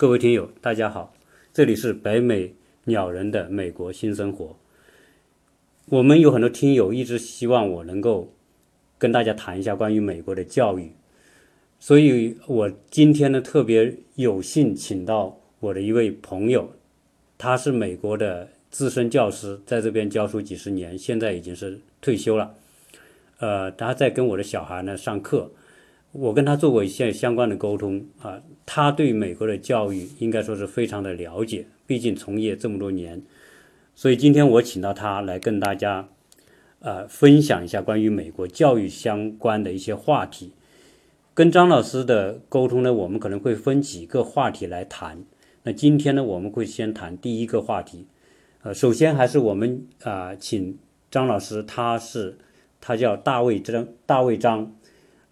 各位听友，大家好，这里是北美鸟人的美国新生活。我们有很多听友一直希望我能够跟大家谈一下关于美国的教育，所以我今天呢特别有幸请到我的一位朋友，他是美国的资深教师，在这边教书几十年，现在已经是退休了。呃，他在跟我的小孩呢上课，我跟他做过一些相关的沟通啊，他对美国的教育应该说是非常的了解，毕竟从业这么多年。所以今天我请到他来跟大家，呃，分享一下关于美国教育相关的一些话题。跟张老师的沟通呢，我们可能会分几个话题来谈。那今天呢，我们会先谈第一个话题。呃，首先还是我们啊，请张老师，他是他叫大卫张，大卫张，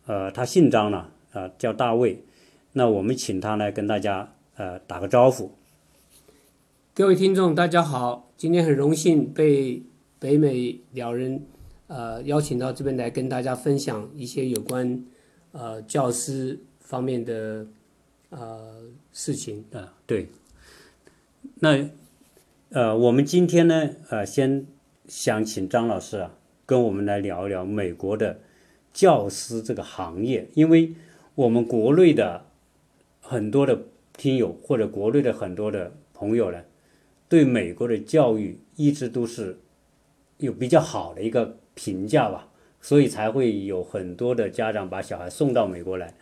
呃，他姓张呢，啊，叫大卫。那我们请他来跟大家呃打个招呼。各位听众，大家好！今天很荣幸被北美两人呃邀请到这边来跟大家分享一些有关呃教师方面的呃事情。啊，对。那呃，我们今天呢，呃，先想请张老师啊，跟我们来聊一聊美国的教师这个行业，因为我们国内的很多的听友或者国内的很多的朋友呢。对美国的教育一直都是有比较好的一个评价吧，所以才会有很多的家长把小孩送到美国来。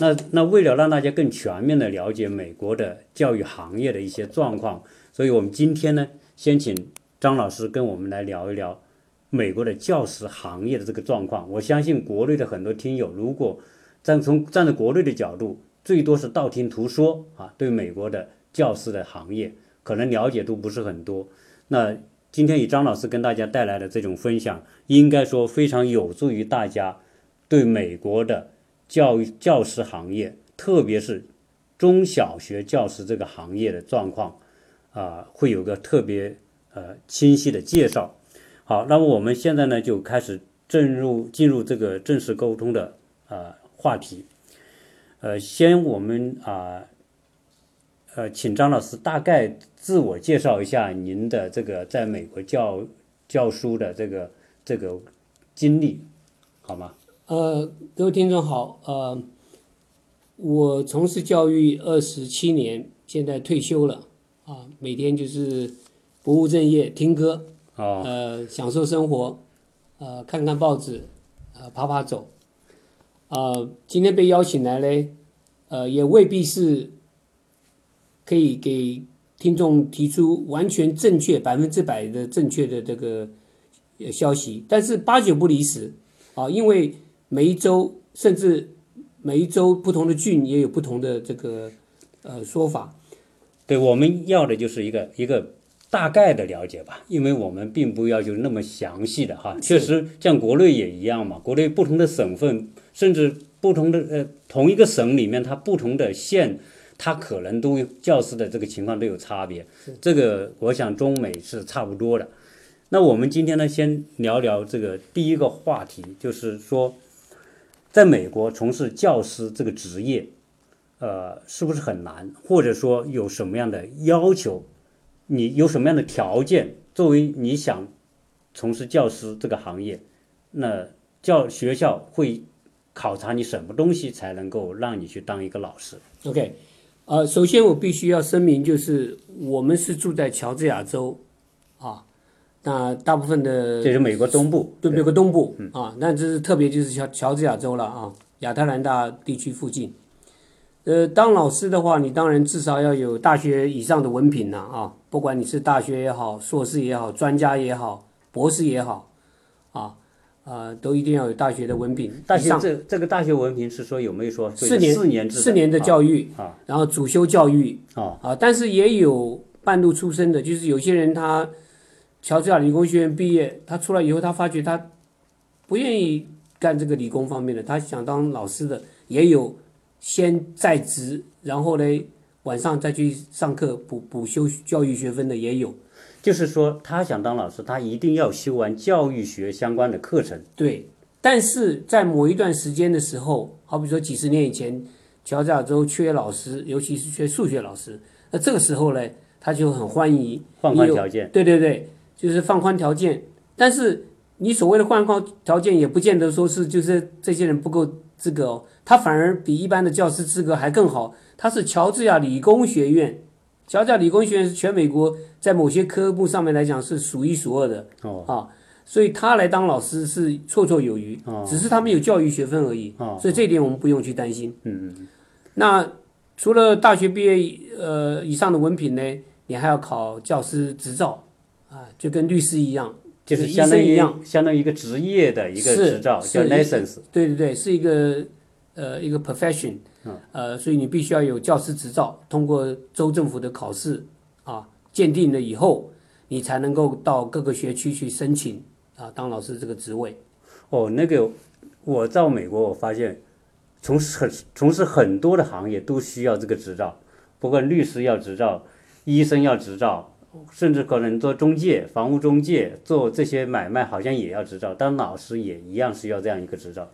那那为了让大家更全面的了解美国的教育行业的一些状况，所以我们今天呢，先请张老师跟我们来聊一聊美国的教师行业的这个状况。我相信国内的很多听友，如果站从站在国内的角度，最多是道听途说啊，对美国的教师的行业。可能了解度不是很多，那今天以张老师跟大家带来的这种分享，应该说非常有助于大家对美国的教育教师行业，特别是中小学教师这个行业的状况啊，会有个特别呃清晰的介绍。好，那么我们现在呢就开始进入进入这个正式沟通的呃话题，呃，先我们啊。呃，请张老师大概自我介绍一下您的这个在美国教教书的这个这个经历，好吗？呃，各位听众好，呃，我从事教育二十七年，现在退休了，啊，每天就是不务正业，听歌，哦，呃，享受生活，呃，看看报纸，呃，爬爬走，啊，今天被邀请来嘞，呃，也未必是。可以给听众提出完全正确、百分之百的正确的这个消息，但是八九不离十啊，因为每一周甚至每一周不同的郡也有不同的这个呃说法。对，我们要的就是一个一个大概的了解吧，因为我们并不要求那么详细的哈。确实，像国内也一样嘛，国内不同的省份，甚至不同的呃同一个省里面，它不同的县。它可能都教师的这个情况都有差别，这个我想中美是差不多的。那我们今天呢，先聊聊这个第一个话题，就是说，在美国从事教师这个职业，呃，是不是很难，或者说有什么样的要求？你有什么样的条件？作为你想从事教师这个行业，那教学校会考察你什么东西才能够让你去当一个老师？OK。呃，首先我必须要声明，就是我们是住在乔治亚州，啊，那大部分的这是美国东部，对美国东部啊，那这是特别就是乔乔治亚州了啊，亚特兰大地区附近。呃，当老师的话，你当然至少要有大学以上的文凭了啊，不管你是大学也好，硕士也好，专家也好，博士也好，啊。啊，都一定要有大学的文凭。大学这这个大学文凭是说有没有说四年四年四年的教育啊？然后主修教育啊啊，但是也有半路出身的，就是有些人他乔治亚理工学院毕业，他出来以后他发觉他不愿意干这个理工方面的，他想当老师的，也有先在职，然后呢晚上再去上课补补修教育学分的也有。就是说，他想当老师，他一定要修完教育学相关的课程。对，但是在某一段时间的时候，好比说几十年以前，乔治亚州缺老师，尤其是缺数学老师。那这个时候呢，他就很欢迎放宽条件，对对对，就是放宽条件。但是你所谓的放宽条件，也不见得说是就是这些人不够资格哦，他反而比一般的教师资格还更好。他是乔治亚理工学院，乔治亚理工学院是全美国在某些科目上面来讲是数一数二的哦啊，所以他来当老师是绰绰有余，哦只是他没有教育学分而已。哦所以这一点我们不用去担心。嗯嗯那除了大学毕业呃以上的文凭呢，你还要考教师执照啊，就跟律师一样，就是医相当于生一样。相当于一个职业的一个执照，叫是 license。对对对，是一个呃一个 profession，呃，所以你必须要有教师执照，通过州政府的考试啊鉴定了以后，你才能够到各个学区去申请啊当老师这个职位。哦，那个我到美国，我发现从事很从事很多的行业都需要这个执照，不管律师要执照，医生要执照，甚至可能做中介、房屋中介、做这些买卖，好像也要执照。当老师也一样需要这样一个执照。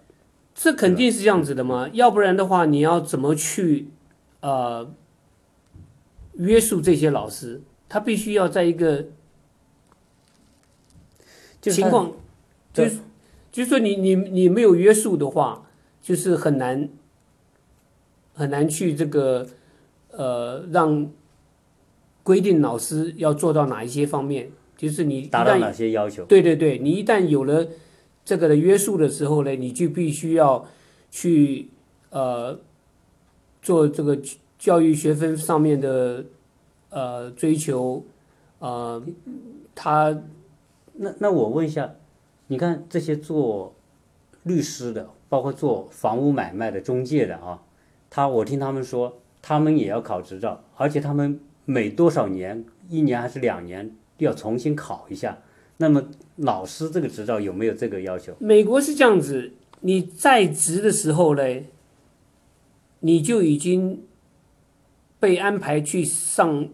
这肯定是这样子的嘛，要不然的话，你要怎么去呃约束这些老师？他必须要在一个情况，就是就是说你你你没有约束的话，就是很难很难去这个呃让规定老师要做到哪一些方面，就是你达到哪些要求？对对对，你一旦有了这个的约束的时候呢，你就必须要去呃做这个教育学分上面的呃追求，呃，他那那我问一下，你看这些做律师的，包括做房屋买卖的中介的啊，他我听他们说，他们也要考执照，而且他们每多少年，一年还是两年，要重新考一下。那么老师这个执照有没有这个要求？美国是这样子，你在职的时候呢，你就已经被安排去上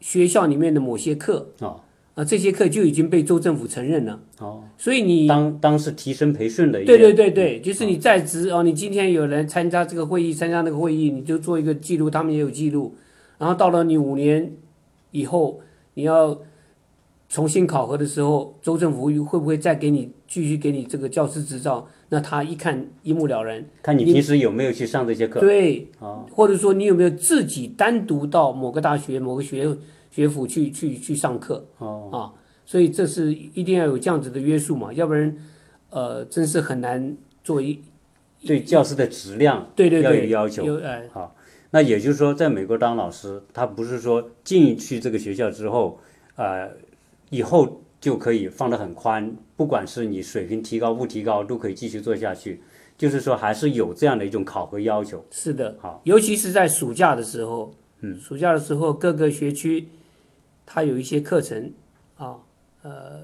学校里面的某些课哦啊，这些课就已经被州政府承认了，哦，所以你当当是提升培训的一对对对对，就是你在职哦，你今天有人参加这个会议，参加那个会议，你就做一个记录，他们也有记录。然后到了你五年以后，你要重新考核的时候，州政府会不会再给你继续给你这个教师执照？那他一看一目了然。看你平时有没有去上这些课。对，哦或者说你有没有自己单独到某个大学、某个学学府去去去上课？哦，啊，所以这是一定要有这样子的约束嘛，要不然，呃，真是很难做一对教师的质量对对对要有要求。有哎，那也就是说，在美国当老师，他不是说进去这个学校之后，呃，以后就可以放得很宽，不管是你水平提高不提高，都可以继续做下去。就是说，还是有这样的一种考核要求。是的，好，尤其是在暑假的时候，嗯，暑假的时候，各个学区它有一些课程啊，呃，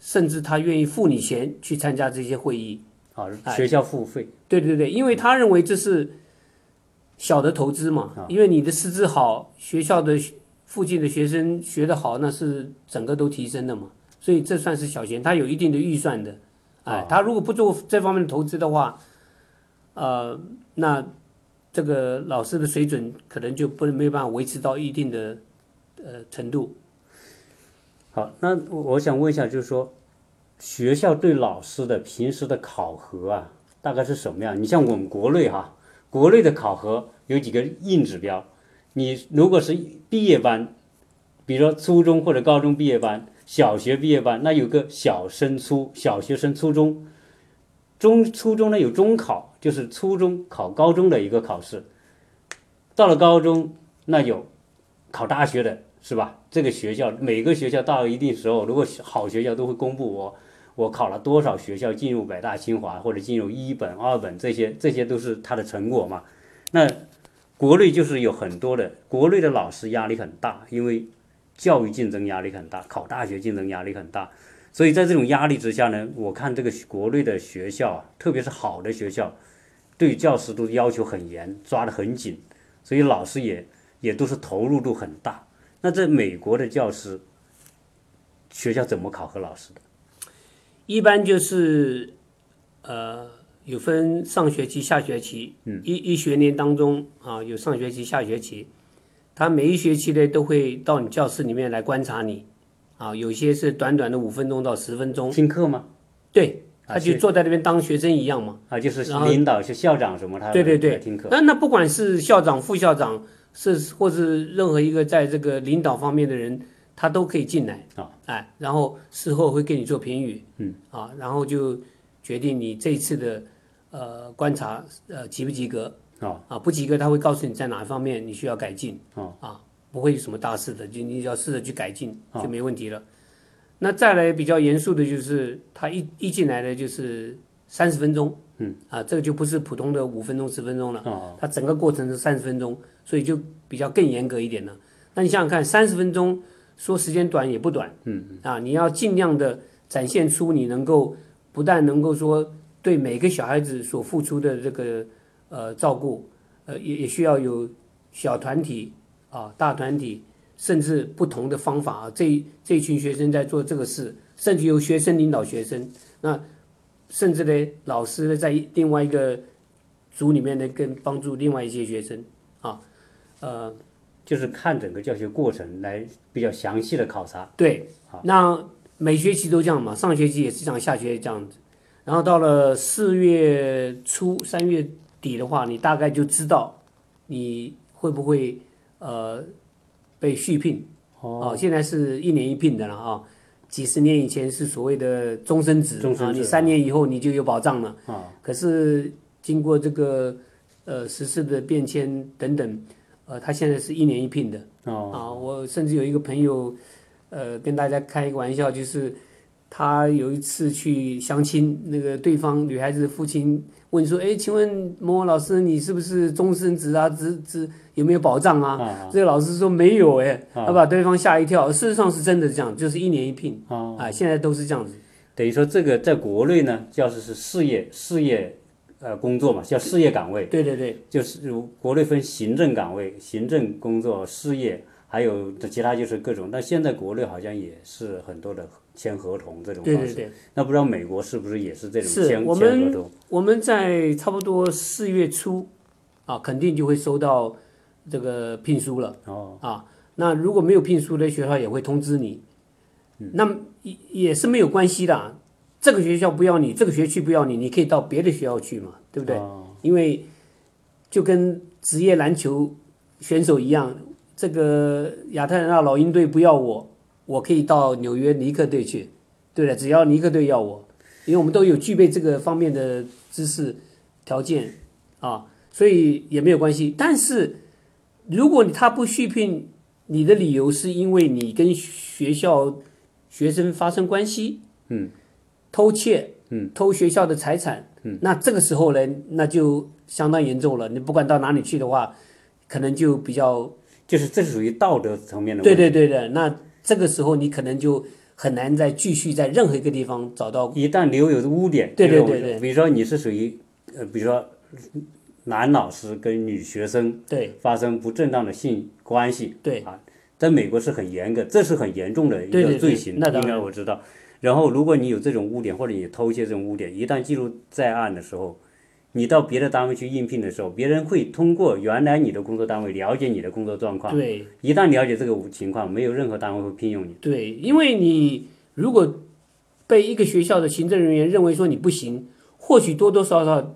甚至他愿意付你钱去参加这些会议。啊，哎学校付费，对对对，因为他认为这是小的投资嘛，因为你的师资好，学校的附近的学生学得好，那是整个都提升的嘛，所以这算是小钱，他有一定的预算的，哎，他如果不做这方面的投资的话，呃，那这个老师的水准可能就不能没有办法维持到一定的呃程度。好，那我我想问一下，就是说，学校对老师的平时的考核啊，大概是什么样？你像我们国内哈，国内的考核有几个硬指标，你如果是毕业班，比如说初中或者高中毕业班、小学毕业班，那有个小升初、小学升初中，中初中呢有中考，就是初中考高中的一个考试，到了高中那有考大学的。是吧？这个学校每个学校到一定时候，如果好学校都会公布我我考了多少学校进入北大清华或者进入一本二本这些，这些都是他的成果嘛。那国内就是有很多的，国内的老师压力很大，因为教育竞争压力很大，考大学竞争压力很大，所以在这种压力之下呢，我看这个国内的学校啊，特别是好的学校，对教师都要求很严，抓得很紧，所以老师也也都是投入度很大。那在美国的教师学校怎么考核老师的？一般就是呃有分上学期、下学期，嗯，一一学年当中啊，有上学期、下学期，他每一学期呢都会到你教室里面来观察你，啊，有些是短短的五分钟到十分钟，听课吗？对，啊他就坐在那边当学生一样嘛。啊，就是领导是校长什么，他对对对听课。那那不管是校长、副校长，是或是任何一个在这个领导方面的人，他都可以进来啊，哎，然后事后会给你做评语，嗯，啊，然后就决定你这一次的呃观察呃及不及格，哦啊，不及格他会告诉你在哪一方面你需要改进，哦啊，不会有什么大事的，就你只要试着去改进就没问题了。那再来比较严肃的就是他一一进来的就是三十分钟，嗯，啊，这个就不是普通的五分钟、十分钟了。哦它整个过程是三十分钟，所以就比较更严格一点了。那你想想看，三十分钟说时间短也不短，嗯啊，你要尽量的展现出你能够不但能够说对每个小孩子所付出的这个呃照顾，呃也也需要有小团体啊、大团体，甚至不同的方法啊。这这群学生在做这个事，甚至由学生领导学生，那甚至呢，老师呢在另外一个组里面呢，跟帮助另外一些学生啊，呃，就是看整个教学过程来比较详细的考察。对，那每学期都这样嘛，上学期也是这样，下学期这样子，然后到了四月初、三月底的话，你大概就知道你会不会呃被续聘哦、现在是一年一聘的了啊。几十年以前是所谓的终身制啊，终身你三年以后你就有保障了。啊，可是经过这个呃时事的变迁等等，呃，他现在是一年一聘的。哦，啊，我甚至有一个朋友，呃，跟大家开一个玩笑，就是他有一次去相亲，那个对方女孩子的父亲问说：“哎，请问某某老师，你是不是终身职啊？职职有没有保障啊？”啊这个老师说没有，哎，啊他把对方吓一跳。事实上是真的这样，就是一年一聘哦，啊，现在都是这样子。等于说这个在国内呢，教师是事业事业呃工作嘛，叫事业岗位，对对对，就是国内分行政岗位、行政工作、事业，还有其他就是各种。但现在国内好像也是很多的签合同这种方式。对对对。那不知道美国是不是也是这种签签合同？我们在差不多四月初啊，肯定就会收到这个聘书了。哦，啊，那如果没有聘书的学校也会通知你，那么也也是没有关系的啊。这个学校不要你，这个学区不要你，你可以到别的学校去嘛，对不对？哦因为就跟职业篮球选手一样，这个亚特兰大老鹰队不要我，我可以到纽约尼克队去，对的，只要尼克队要我，因为我们都有具备这个方面的知识条件啊，所以也没有关系。但是如果他不续聘，你的理由是因为你跟学校学生发生关系，嗯，偷窃，嗯，偷学校的财产，嗯，那这个时候呢，那就相当严重了。你不管到哪里去的话，可能就比较，就是这是属于道德层面的问对题。对对的。那这个时候你可能就很难再继续在任何一个地方找到，一旦留有污点，对对对对比如说你是属于呃，比如说男老师跟女学生对发生不正当的性关系，对啊，在美国是很严格，这是很严重的一对对对个罪行，应那当然该我知道。然后，如果你有这种污点，或者你偷窃这种污点，一旦记录在案的时候，你到别的单位去应聘的时候，别人会通过原来你的工作单位了解你的工作状况。对一旦了解这个情况，没有任何单位会聘用你。对，因为你如果被一个学校的行政人员认为说你不行，或许多多少少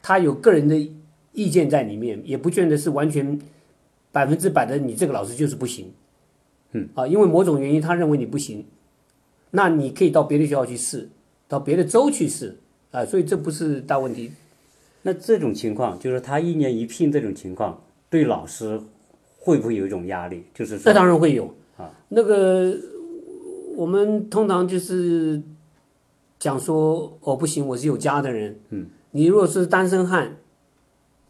他有个人的意见在里面，也不见得是完全百分之百的你这个老师就是不行。嗯啊，因为某种原因他认为你不行，那你可以到别的学校去试，到别的州去试啊，所以这不是大问题。那这种情况，就是他一年一聘这种情况，对老师会不会有一种压力？就是那，当然会有啊。那个我们通常就是讲说，哦，不行，我是有家的人。嗯，你如果是单身汉，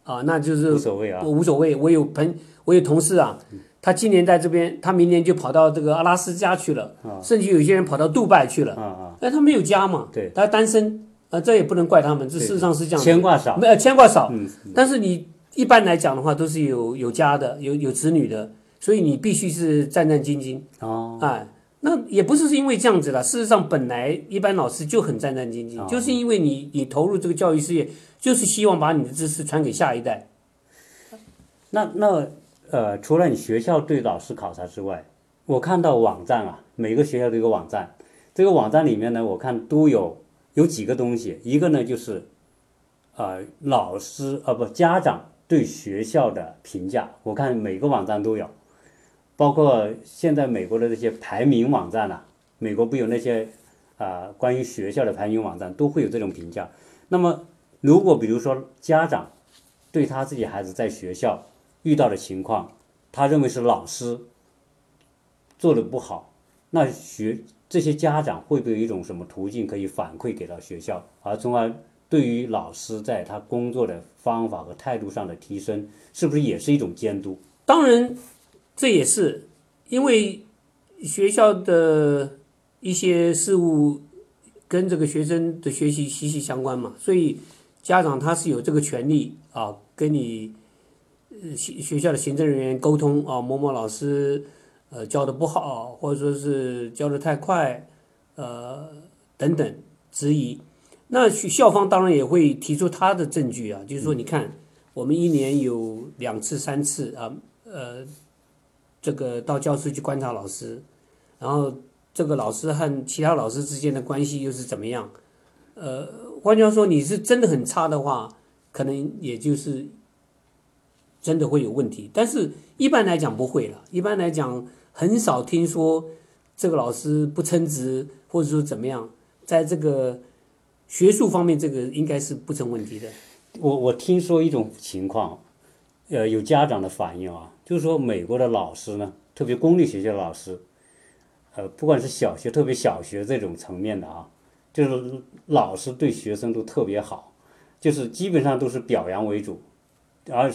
啊，那就是无所谓啊。我无所谓。我有朋，我有同事啊，他今年在这边，他明年就跑到这个阿拉斯加去了，甚至有些人跑到杜拜去了。啊啊，哎，他没有家嘛，对，他单身，啊，这也不能怪他们，这事实上是这样。牵挂少。没有牵挂少，嗯，但是你一般来讲的话，都是有有家的，有有子女的，所以你必须是战战兢兢，哦，哎，那也不是是因为这样子了，事实上本来一般老师就很战战兢兢，哦。就是因为你你投入这个教育事业，就是希望把你的知识传给下一代。那那呃，除了你学校对老师考察之外，我看到网站啊，每个学校都有个网站，这个网站里面呢，我看都有有几个东西，一个呢就是呃老师呃不家长对学校的评价，我看每个网站都有，包括现在美国的这些排名网站啊，美国不有那些啊、关于学校的排名网站都会有这种评价。那么如果比如说家长对他自己孩子在学校遇到的情况，他认为是老师做的不好，那学这些家长会不会有一种什么途径可以反馈给到学校，而从而对于老师在他工作的方法和态度上的提升，是不是也是一种监督？当然，这也是因为学校的一些事务跟这个学生的学习息息相关嘛，所以家长他是有这个权利啊，跟你学学校的行政人员沟通啊，某某老师呃教的不好，或者说是教的太快，呃等等质疑。那学校方当然也会提出他的证据啊，就是说你看我们一年有两次、三次啊，呃，这个到教室去观察老师，然后这个老师和其他老师之间的关系又是怎么样？呃，换句话说，你是真的很差的话，可能也就是真的会有问题。但是一般来讲不会了，一般来讲很少听说这个老师不称职，或者说怎么样，在这个学术方面，这个应该是不成问题的。我我听说一种情况，呃，有家长的反映啊，就是说美国的老师呢，特别公立学校的老师，呃，不管是小学，特别小学这种层面的啊，就是老师对学生都特别好，就是基本上都是表扬为主，而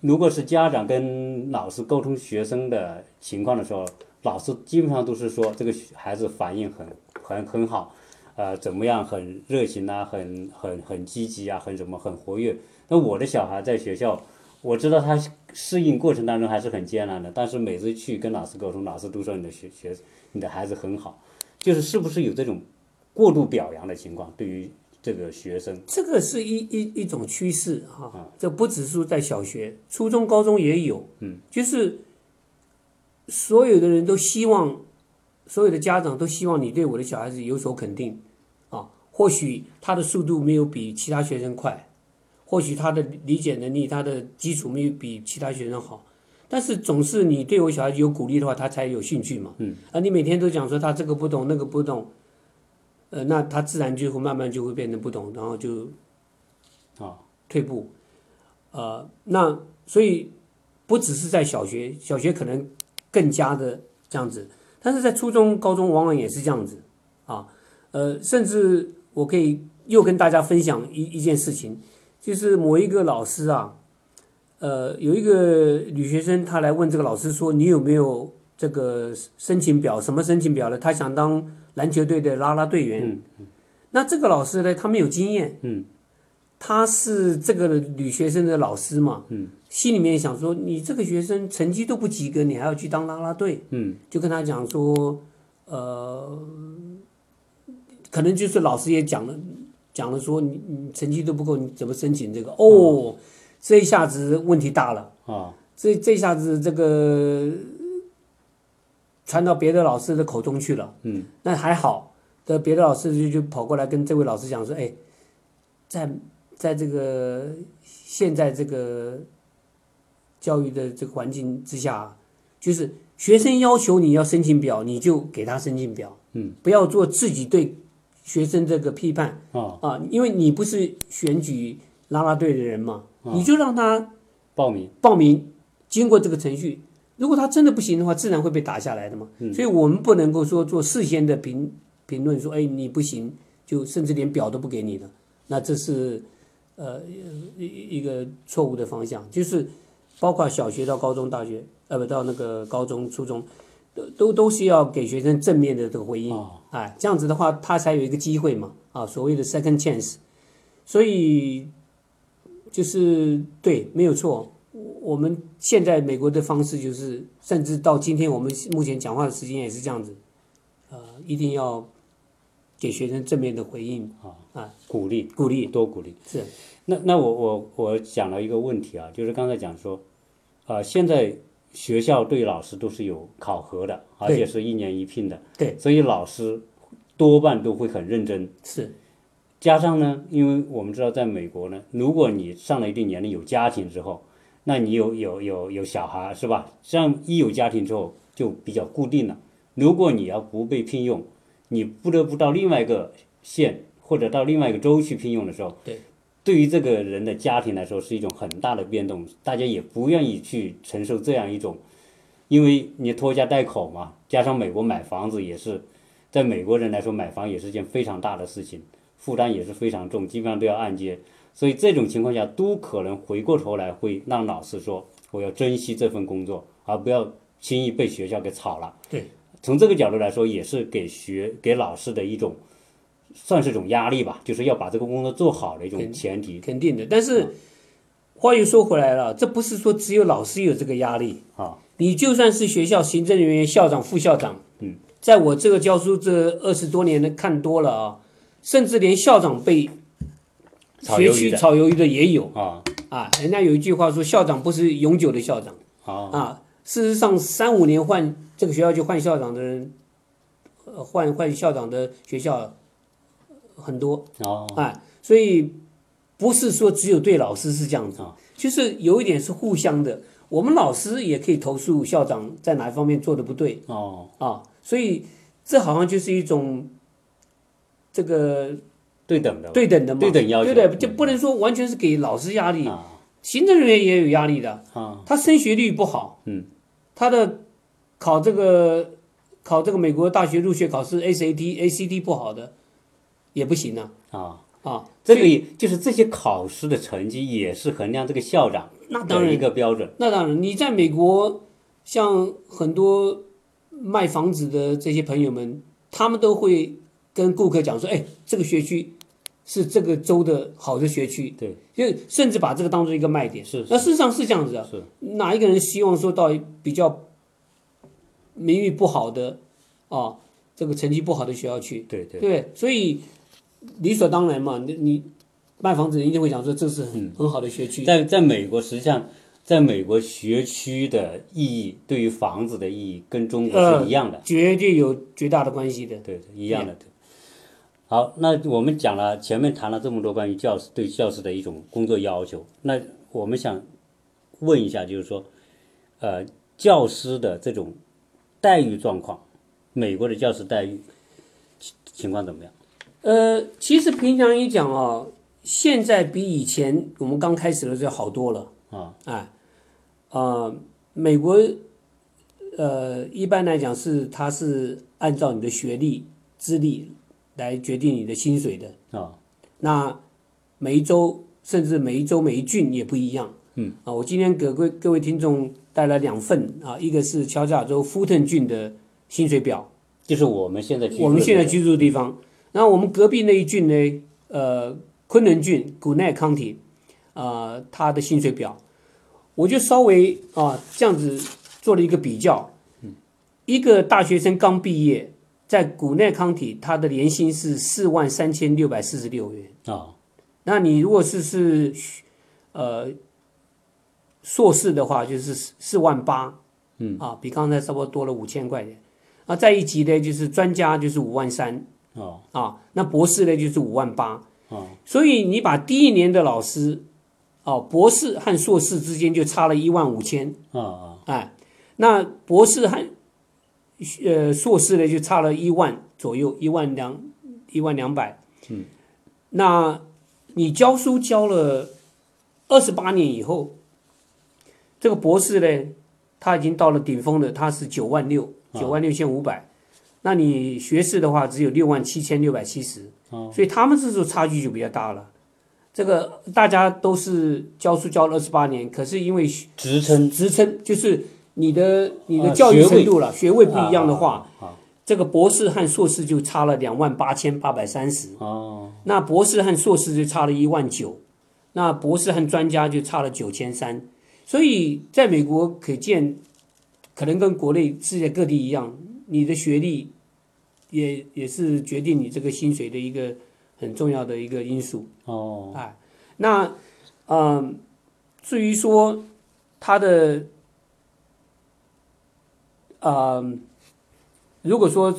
如果是家长跟老师沟通学生的情况的时候，老师基本上都是说这个孩子反应很很很好。呃，怎么样很热情啊，很很很积极啊，很什么很活跃。那我的小孩在学校，我知道他适应过程当中还是很艰难的，但是每次去跟老师沟通，老师都说你的学学你的孩子很好，就是是不是有这种过度表扬的情况？对于这个学生，这个是一一一种趋势哈，这不只是在小学、初中、高中也有，嗯，就是所有的人都希望，所有的家长都希望你对我的小孩子有所肯定，啊，或许他的速度没有比其他学生快，或许他的理解能力、他的基础没有比其他学生好，但是总是你对我小孩子有鼓励的话，他才有兴趣嘛，嗯，啊，你每天都讲说他这个不懂那个不懂。呃，那他自然就会慢慢就会变得不懂，然后就啊退步。呃，那所以不只是在小学，小学可能更加的这样子，但是在初中、高中往往也是这样子啊。呃，甚至我可以又跟大家分享一一件事情，就是某一个老师啊，呃，有一个女学生，她来问这个老师说：“你有没有这个申请表？什么申请表呢？她想当。”篮球队的啦啦队员，那这个老师呢，他没有经验，嗯，他是这个女学生的老师嘛，嗯，心里面想说，你这个学生成绩都不及格，你还要去当啦啦队，嗯，就跟他讲说，呃，可能就是老师也讲了，讲了说你你成绩都不够，你怎么申请这个？哦，这一下子问题大了，啊，这这下子这个。传到别的老师的口中去了，嗯，那还好，的别的老师就就跑过来跟这位老师讲说，哎，在在这个现在这个教育的这个环境之下，就是学生要求你要申请表，你就给他申请表，嗯，不要做自己对学生这个批判。啊。啊，因为你不是选举啦啦队的人嘛，啊。你就让他报名，报名，经过这个程序。如果他真的不行的话，自然会被打下来的嘛。所以我们不能够说做事先的评评论，说哎你不行，就甚至连表都不给你的，那这是呃一一个错误的方向。就是包括小学到高中、大学，呃不到那个高中、初中，都都都是要给学生正面的这个回应，哎，这样子的话他才有一个机会嘛，啊，所谓的 second chance。所以就是对，没有错。我们现在美国的方式就是，甚至到今天我们目前讲话的时间也是这样子，呃，一定要给学生正面的回应啊啊鼓励鼓励。多鼓励。是那那我我我讲了一个问题啊，就是刚才讲说，呃，现在学校对老师都是有考核的，而且是一年一聘的，对，所以老师多半都会很认真。是加上呢，因为我们知道在美国呢，如果你上了一定年龄有家庭之后，那你有有有有小孩是吧？这样一有家庭之后就比较固定了。如果你要不被聘用，你不得不到另外一个县或者到另外一个州去聘用的时候，对，对于这个人的家庭来说是一种很大的变动，大家也不愿意去承受这样一种，因为你拖家带口嘛，加上美国买房子也是，在美国人来说买房也是件非常大的事情。负担也是非常重，基本上都要按揭，所以这种情况下都可能回过头来会让老师说，我要珍惜这份工作，而不要轻易被学校给炒了。对，从这个角度来说，也是给学给老师的一种，算是一种压力吧，就是要把这个工作做好的一种前提肯定的。但是话又说回来了，这不是说只有老师有这个压力，啊。你就算是学校行政人员、校长、副校长，嗯，在我这个教书这二十多年的看多了啊，甚至连校长被学区炒鱿鱼的也有啊啊。人家有一句话说，校长不是永久的校长啊啊。事实上，三五年换这个学校就换校长的人，呃，换换校长的学校很多。哦哎，所以不是说只有对老师是这样子，就是有一点是互相的。我们老师也可以投诉校长在哪一方面做的不对哦，啊，所以这好像就是一种这个对等的对等的嘛，对等要求对不对？就不能说完全是给老师压力，啊。行政人员也有压力的。啊。他升学率不好，嗯，他的考这个考这个美国大学入学考试 ACT 不好的也不行啊。啊，啊，这个也就是这些考试的成绩也是衡量这个校长那当然的一个标准。那当然，你在美国，像很多卖房子的这些朋友们，他们都会跟顾客讲说：“哎，这个学区是这个州的好的学区。”对，就甚至把这个当做一个卖点。是是那事实上是这样子的。是哪一个人希望说到比较名誉不好的啊，这个成绩不好的学校去？对对对，所以理所当然嘛，你你卖房子人一定会讲说这是很、很好的学区。在在美国，实际上，在美国学区的意义对于房子的意义跟中国是一样的，绝对有绝大的关系的。对，一样的。对。好，那我们讲了前面谈了这么多关于教师对教师的一种工作要求，那我们想问一下，就是说，呃，教师的这种待遇状况，美国的教师待遇情情况怎么样？呃，其实平常一讲啊，现在比以前我们刚开始的时候好多了啊。哎，呃，美国呃一般来讲是它是按照你的学历、资历来决定你的薪水的。啊那每一周甚至每一周每一郡也不一样。嗯啊，我今天给各位各位听众带来两份啊，一个是乔治亚州富特郡的薪水表，就是我们现在居住我们现在居住的地方。然后我们隔壁那一郡呢，呃，昆仑郡古奈康体，啊，它的薪水表，我就稍微啊这样子做了一个比较。一个大学生刚毕业，在古内康体，他的年薪是四万三千六百四十六元。啊那你如果是是呃硕士的话，就是四四万八，嗯啊，比刚才差不多多了五千块钱。啊，再一级呢，就是专家就是五万三哦啊，那博士呢就是五万八。哦所以你把第一年的老师，哦，博士和硕士之间就差了一万五千，啊啊哎，那博士和呃硕士呢就差了一万左右，一万两一万两百。嗯，那你教书教了二十八年以后，这个博士呢，他已经到了顶峰了，他是九万六，九万六千五百。那你学士的话只有六万七千六百七十，所以他们这时候差距就比较大了。这个大家都是教书教了二十八年，可是因为职称职称就是你的你的啊教育程度了，学位。不一样的话，啊这个博士和硕士就差了两万八千八百三十，哦。那博士和硕士就差了一万九，那博士和专家就差了九千三，所以在美国可见，可能跟国内世界各地一样，你的学历也也是决定你这个薪水的一个很重要的一个因素。哦，哎，那嗯，至于说他的，呃，如果说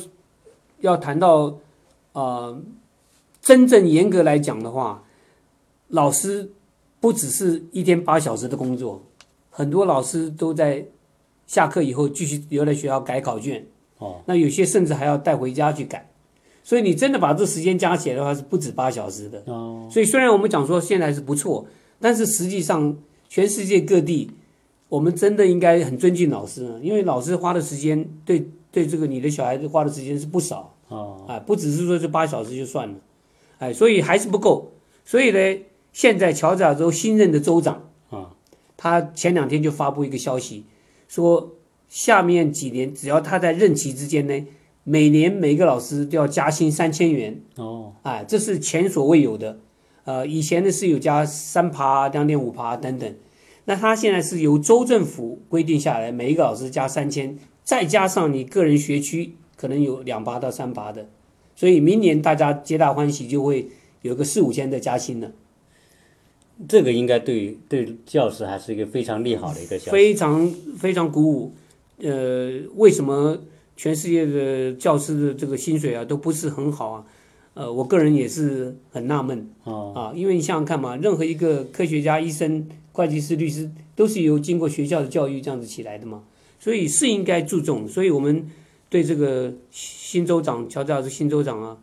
要谈到呃真正严格来讲的话，老师不只是一天八小时的工作，很多老师都在下课以后继续留在学校改考卷。哦，那有些甚至还要带回家去改，所以你真的把这时间加起来的话，是不止八小时的。哦，所以虽然我们讲说现在是不错，但是实际上全世界各地，我们真的应该很尊敬老师呢，因为老师花的时间对对这个你的小孩子花的时间是不少哦，啊，不只是说这八小时就算了，哎，所以还是不够。所以呢，现在乔治亚州新任的州长啊，他前两天就发布一个消息，说下面几年只要他在任期之间呢，每年每个老师都要加薪三千元。哦，哎，这是前所未有的。呃，以前呢是有加三趴、两点五趴等等，那他现在是由州政府规定下来，每一个老师加三千，再加上你个人学区可能有两八到三八的，所以明年大家皆大欢喜，就会有个四五千的加薪了，这个应该对对教师还是一个非常利好的一个消息。非常非常鼓舞。呃，为什么全世界的教师的这个薪水啊都不是很好啊？呃，我个人也是很纳闷。哦，啊，因为你想想看嘛，任何一个科学家、医生、会计师、律师，都是由经过学校的教育这样子起来的嘛，所以是应该注重。所以我们对这个新州长乔治亚州新州长啊，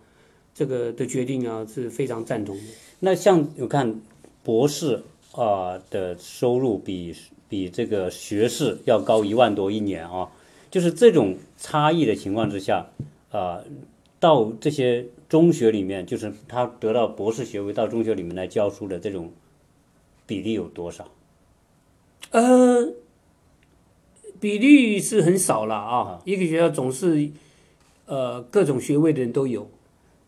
这个的决定啊是非常赞同的。那像我看博士啊、的收入比比这个学士要高一万多一年啊，就是这种差异的情况之下，啊、到这些中学里面，就是他得到博士学位到中学里面来教书的这种比例有多少？呃，比例是很少了啊，一个学校总是呃各种学位的人都有，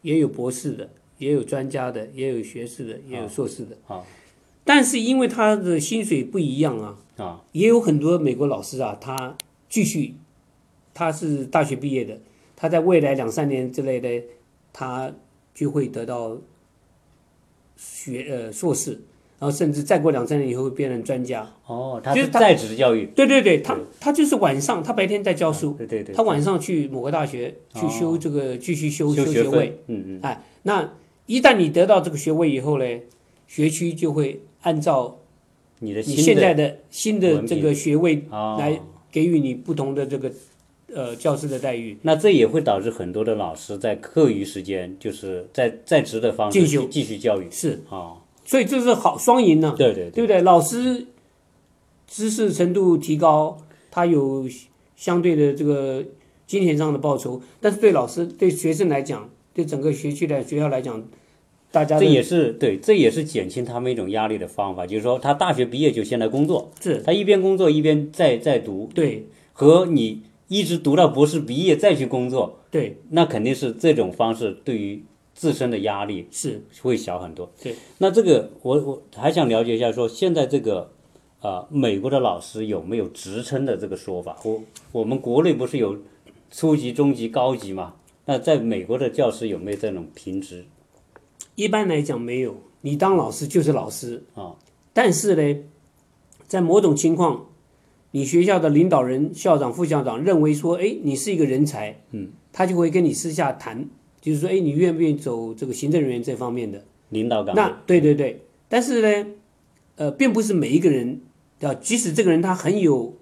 也有博士的，也有专家的，也有学士的，也有硕士的。啊。但是因为他的薪水不一样啊，啊。也有很多美国老师啊，他继续，他是大学毕业的，他在未来两三年之类的，他就会得到学呃硕士，然后甚至再过两三年以后会变成专家。哦，他就是在职教育，对对对，他他就是晚上，他白天在教书，对对对，他晚上去某个大学去修这个继续修修学学位。，嗯嗯，哎，那一旦你得到这个学位以后呢，学区就会按照你你的你现在的新的这个学位哦。来给予你不同的这个呃教师的待遇。那这也会导致很多的老师在课余时间，就是在在职的方式进修。继续教育。是，啊，所以这是好双赢呢，对对对。不对？老师知识程度提高，他有相对的这个金钱上的报酬，但是对老师、对学生来讲，对整个学区的学校来讲，大家这也是对，这也是减轻他们一种压力的方法，就是说他大学毕业就先来工作，是。他一边工作一边在在读，对。和你一直读到博士毕业再去工作，对。那肯定是这种方式对于自身的压力是会小很多。对，那这个我我还想了解一下说现在这个。啊、美国的老师有没有职称的这个说法？我我们国内不是有初级、中级、高级嘛？那在美国的教师有没有这种评职？一般来讲没有，你当老师就是老师啊。但是呢，在某种情况，你学校的领导人、校长、副校长认为说，哎，你是一个人才，嗯，他就会跟你私下谈，就是说，哎，你愿不愿意走这个行政人员这方面的？领导岗位那对对对，但是呢，呃，并不是每一个人啊，即使这个人他很有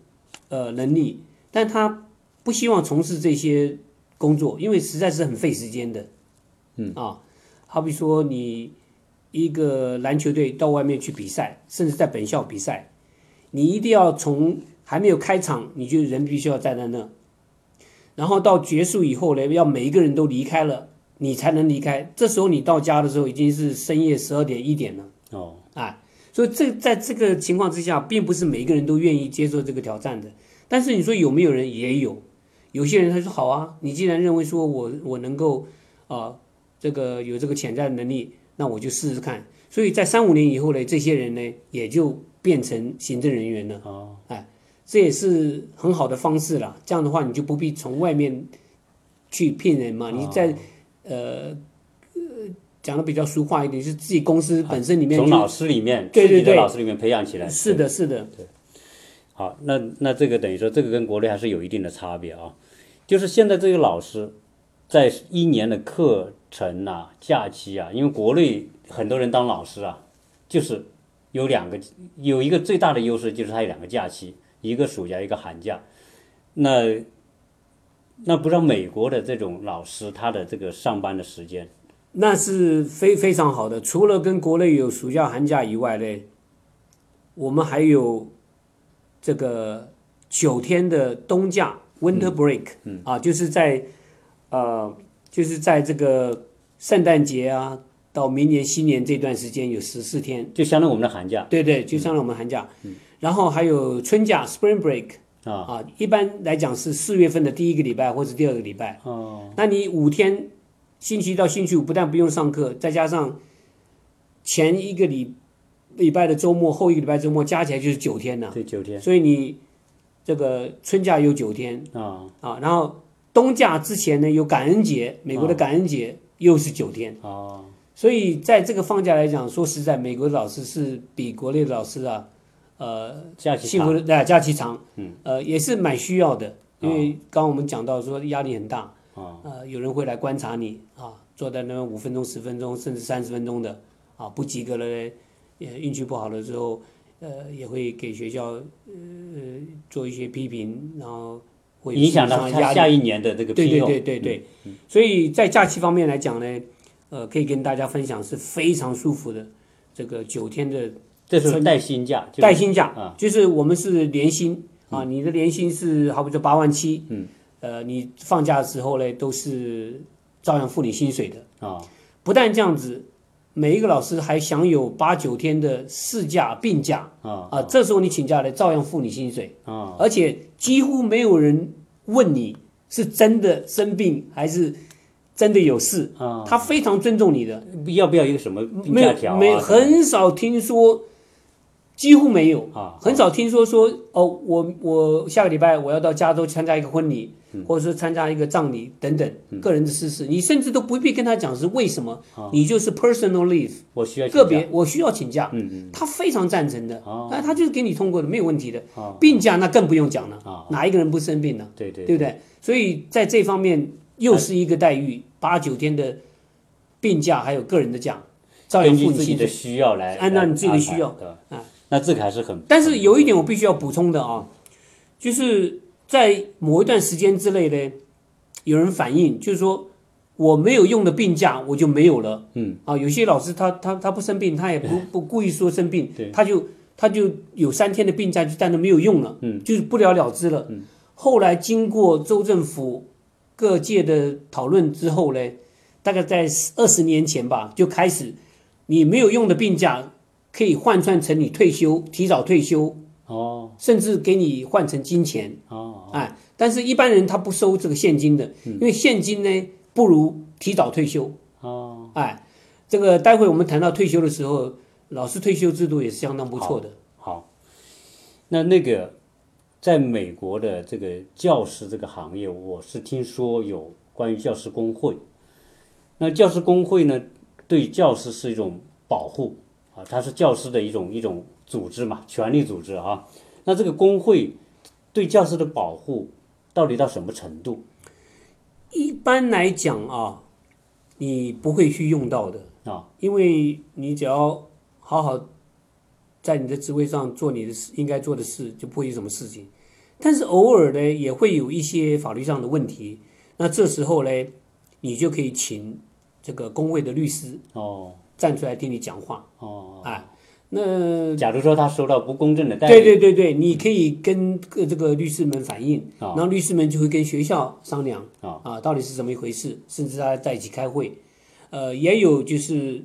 呃能力，但他不希望从事这些工作，因为实在是很费时间的。嗯啊，好比说你一个篮球队到外面去比赛，甚至在本校比赛，你一定要从还没有开场，你就人必须要站在那，然后到结束以后呢，要每一个人都离开了。你才能离开。这时候你到家的时候已经是深夜十二点一点了，哦，哎，所以这在这个情况之下，并不是每一个人都愿意接受这个挑战的。但是你说有没有人也有，有些人他说好啊，你既然认为说我我能够啊、这个有这个潜在的能力，那我就试试看。所以在三五年以后呢，这些人呢也就变成行政人员了。哦哎哦，这也是很好的方式了。这样的话，你就不必从外面去骗人嘛，你在呃呃讲的比较俗话一点，是自己公司本身里面从老师里面，对对对老师里面培养起来。是的，是的，对好，那那这个等于说，这个跟国内还是有一定的差别啊。就是现在这个老师，在一年的课程啊、假期啊，因为国内很多人当老师啊，就是有两个，有一个最大的优势就是他有两个假期，一个暑假，一个寒假。那那不知道美国的这种老师，他的这个上班的时间，那是非非常好的。除了跟国内有暑假、寒假以外呢，我们还有这个九天的冬假 （winter break），嗯。啊，就是在呃，就是在这个圣诞节啊到明年新年这段时间有十四天，就相当于我们的寒假。对对，就相当于我们寒假。然后还有春假 （spring break） 啊。啊，一般来讲是四月份的第一个礼拜或者第二个礼拜。哦，那你五天，星期一到星期五不但不用上课，再加上前一个礼礼拜的周末，后一个礼拜周末加起来就是九天了。对，九天所以你这个春假有九天啊啊，然后冬假之前呢有感恩节，美国的感恩节又是九天。啊所以在这个放假来讲，说实在，美国的老师是比国内的老师啊，呃，假期长幸福的呃假期长，嗯，呃，也是蛮需要的，因为刚刚我们讲到说压力很大，啊呃，有人会来观察你啊，坐在那边五分钟、十分钟，甚至三十分钟的啊，不及格了呢，也运气不好了之后，呃，也会给学校呃做一些批评，然后会影响到他下一年的这个对对。对对对，所以在假期方面来讲呢，呃，可以跟大家分享是非常舒服的，这个九天的这是带薪假，就是带薪假，啊。就是我们是年薪啊，你的年薪是好比说八万七，嗯，呃，你放假的时候呢，都是照样付你薪水的。啊。不但这样子，每一个老师还享有八九天的事假病假啊啊，这时候你请假呢，照样付你薪水，啊。而且几乎没有人问你是真的生病还是真的有事，啊！他非常尊重你的，要不要一个什么病没假条啊？有没很少听说，几乎没有。啊很少听说说哦，我我下个礼拜我要到加州参加一个婚礼，嗯。或者是参加一个葬礼等等个人的私事，你甚至都不必跟他讲是为什么，你就是 personal leave 我需要个别我需要请假，嗯嗯。他非常赞成的，哦那他就是给你通过的，没有问题的。哦。病假那更不用讲了啊，哪一个人不生病呢？对对对不对？所以在这方面又是一个待遇，八九天的病假还有个人的假，照样根据自己的。需要来按照你自己的需要啊那这个还是很，但是有一点我必须要补充的啊，就是在某一段时间之内呢，有人反映就是说我没有用的病假我就没有了。嗯啊，有些老师他他他不生病，他也不不故意说生病对，他就他就有三天的病假就在那没有用了，嗯，就是不了了之了。嗯，后来经过州政府各界的讨论之后呢，大概在二十年前吧，就开始你没有用的病假可以换算成你退休提早退休，哦甚至给你换成金钱。哦哎，但是一般人他不收这个现金的，因为现金呢不如提早退休。哦，哎，这个待会我们谈到退休的时候，老师退休制度也是相当不错的。好，那那个在美国的这个教师这个行业，我是听说有关于教师工会。那教师工会呢，对教师是一种保护啊，它是教师的一种一种组织嘛，权力组织啊。那这个工会对教师的保护到底到什么程度一般来讲啊，你不会去用到的，啊？因为你只要好好在你的职位上做你的事应该做的事，就不会有什么事情。但是偶尔呢，也会有一些法律上的问题，那这时候呢，你就可以请这个工会的律师哦站出来听你讲话。哦，哎，那假如说他收到不公正的待遇，对对对对，你可以跟各这个律师们反映，啊然后律师们就会跟学校商量啊到底是怎么一回事，甚至大家在一起开会。呃，也有就是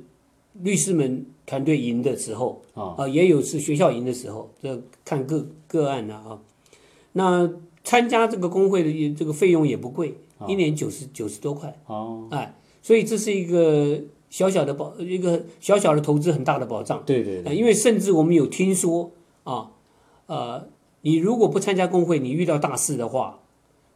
律师们团队赢的时候啊也有是学校赢的时候，这看个个案的啊。那参加这个工会的这个费用也不贵，一年九十九十多块，哦，哎，所以这是一个小小的保，一个小小的投资，很大的保障。对对因为甚至我们有听说啊，呃，你如果不参加工会，你遇到大事的话，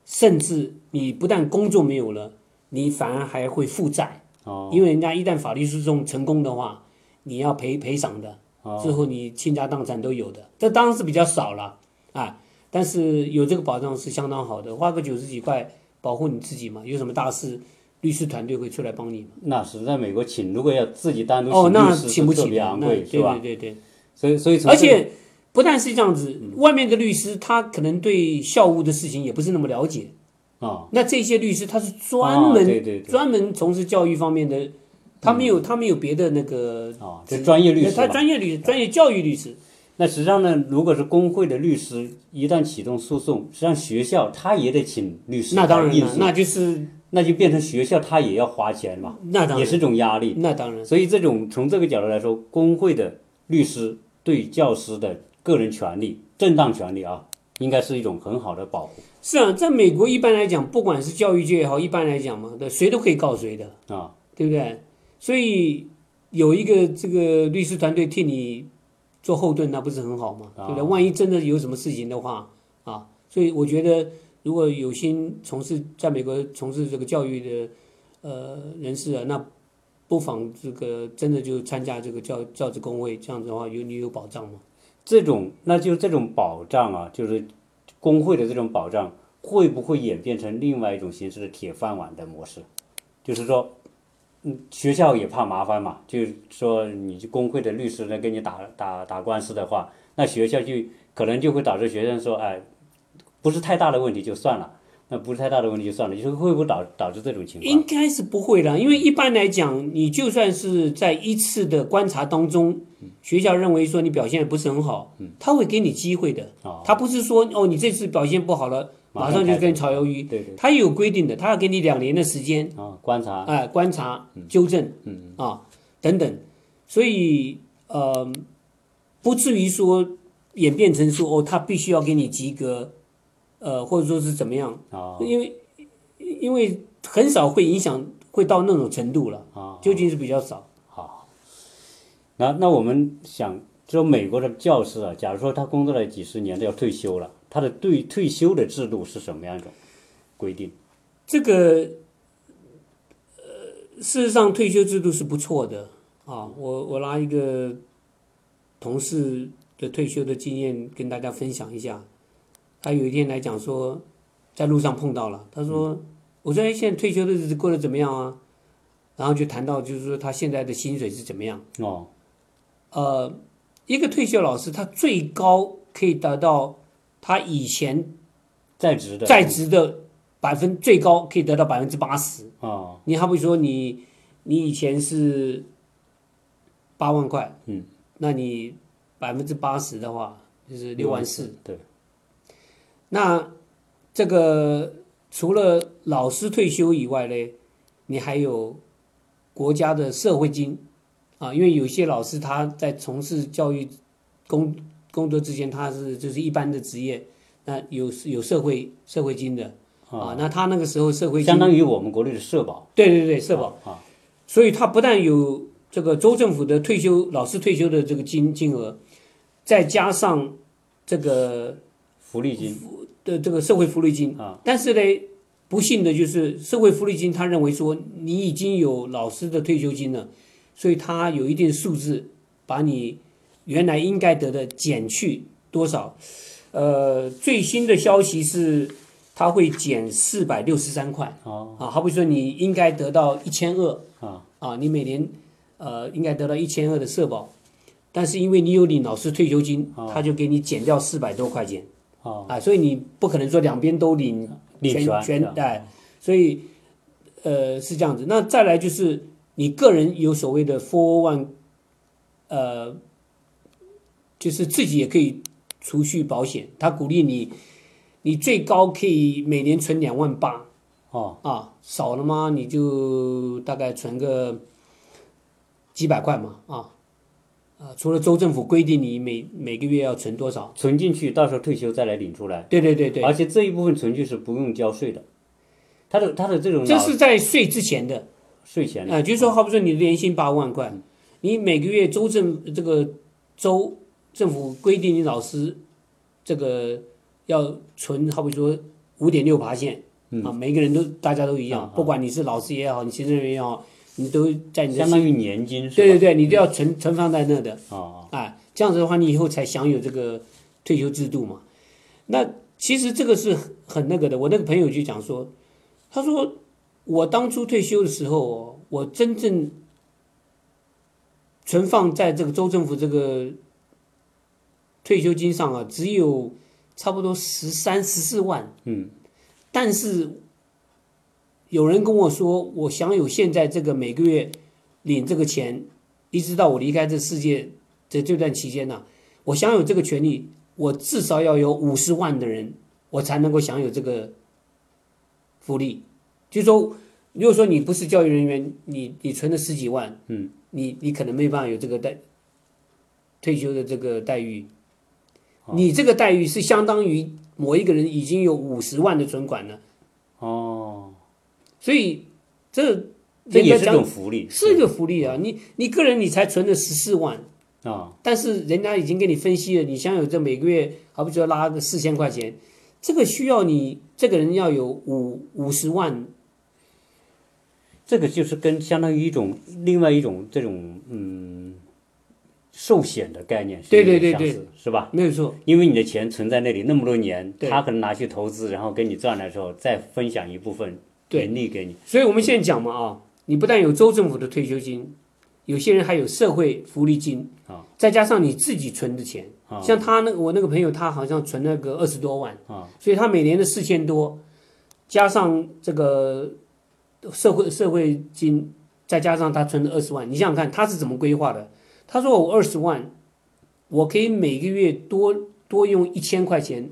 甚至你不但工作没有了，你反而还会负债，哦。因为人家一旦法律诉讼成功的话，你要赔赔偿的，哦。最后你倾家荡产都有的。这当然是比较少了啊，但是有这个保障是相当好的，花个九十几块保护你自己嘛，有什么大事，律师团队会出来帮你嘛。那是在美国请，如果要自己单独哦，请那律师请不起的，别昂贵，对是吧？对对对。所以所以从而且不但是这样子，外面的律师他可能对校务的事情也不是那么了解。啊那这些律师他是专啊门、专门从事教育方面的，他没有、他没有别的那个，啊，这专业律师他。专业律师、专业教育律师。那实际上呢，如果是工会的律师一旦启动诉讼，实际上学校他也得请律师那当然了，那就是那就变成学校他也要花钱嘛，那当然也是一种压力。那当然所以这种从这个角度来说，工会的律师对教师的个人权利、正当权利啊，应该是一种很好的保护是啊，在美国一般来讲，不管是教育界也好，一般来讲嘛，对，谁都可以告谁的，啊。对不对？所以有一个这个律师团队替你做后盾，那不是很好吗？对不对？万一真的有什么事情的话啊，所以我觉得如果有心从事在美国从事这个教育的呃人士啊，那不妨这个真的就参加这个教教职工会，这样子的话有你有保障嘛？这种那就这种保障啊，就是工会的这种保障，会不会演变成另外一种形式的铁饭碗的模式？就是说，嗯，学校也怕麻烦嘛，就是说你工会的律师来跟你打打打官司的话，那学校就可能就会导致学生说，哎，不是太大的问题就算了，那不是太大的问题就算了，就是会不会导导致这种情况？应该是不会的，因为一般来讲，你就算是在一次的观察当中，学校认为说你表现得不是很好，他会给你机会的。哦。他不是说哦你这次表现不好了，马上就跟你炒鱿鱼。对对他有规定的，他要给你两年的时间，啊，观察。哎、观察、纠正，嗯。啊等等，所以呃，不至于说演变成说哦他必须要给你及格，呃或者说是怎么样。啊因为因为很少会影响会到那种程度了，啊。究竟是比较少。好那那我们想，就美国的教师啊，假如说他工作了几十年，他要退休了，他的对退休的制度是什么样一种规定？这个呃，事实上退休制度是不错的啊。我我拿一个同事的退休的经验跟大家分享一下。他有一天来讲说，在路上碰到了，他说：“我说哎，现在退休的日子过得怎么样啊？”然后就谈到就是说他现在的薪水是怎么样。哦，呃，一个退休老师，他最高可以达到他以前在职的在职的百分最高可以得到百分之八十。哦，你好比说你你以前是八万块，嗯，那你百分之八十的话就是六万四。，对，那这个除了老师退休以外嘞，你还有国家的社会金啊，因为有些老师他在从事教育工工作之前，他是就是一般的职业，那有有社会社会金的啊，那他那个时候社会金相当于我们国内的社保，对对对社保，啊，所以他不但有这个州政府的退休老师退休的这个金金额，再加上这个福利金的这个社会福利金啊，但是呢，不幸的就是社会福利金，他认为说你已经有老师的退休金了，所以他有一定数字把你原来应该得的减去多少？呃，最新的消息是他会减四百六十三块。哦。啊，好比说你应该得到一千二啊。啊，你每年呃应该得到一千二的社保，但是因为你有领老师退休金，他就给你减掉四百多块钱。哦，啊，所以你不可能说两边都领领全全哎，所以呃是这样子。那再来就是你个人有所谓的 four one，呃，就是自己也可以储蓄保险，他鼓励你，你最高可以每年存两万八哦啊，少了吗？你就大概存个几百块嘛啊。啊，除了州政府规定你每每个月要存多少，存进去，到时候退休再来领出来，对对对对，而且这一部分存去是不用交税的，他的他的这种这是在税之前的。税前啊、就是说，好比说你的年薪八万块，嗯你每个月州政这个州政府规定你老师这个要存，好比说五点六八线嗯啊，每个人都大家都一样啊，不管你是老师也好，你行政人员也好，你都在你的相当于年金是吧？对对对，你都要存存放在那的。啊哎，这样子的话，你以后才享有这个退休制度嘛。那其实这个是很很那个的。我那个朋友就讲说，他说我当初退休的时候哦，我真正存放在这个州政府这个退休金上啊，只有差不多十三十四万。嗯，但是有人跟我说，我享有现在这个每个月领这个钱，一直到我离开这世界的这段期间呢、我享有这个权利，我至少要有五十万的人，我才能够享有这个福利。就说，如果说你不是教育人员，你你存了十几万，嗯，你你可能没办法有这个待退休的这个待遇。你这个待遇是相当于某一个人已经有五十万的存款了，哦，所以这这也是一种福利，是一个福利啊！你你个人你才存了十四万，啊，但是人家已经给你分析了，你享有这每个月，好比说拉个四千块钱，这个需要你这个人要有五五十万，这个就是跟相当于一种另外一种这种嗯寿险的概念是对对对相似，是吧？没有错，因为你的钱存在那里那么多年，他可能拿去投资，然后给你赚来之后再分享一部分对盈利给你。所以我们现在讲嘛啊，你不但有州政府的退休金，有些人还有社会福利金啊，再加上你自己存的钱，啊像他那个我那个朋友，他好像存了个二十多万啊，所以他每年的四千多，加上这个社会社会金，再加上他存的二十万，你想想看他是怎么规划的？他说我二十万，我可以每个月多多用一千块钱，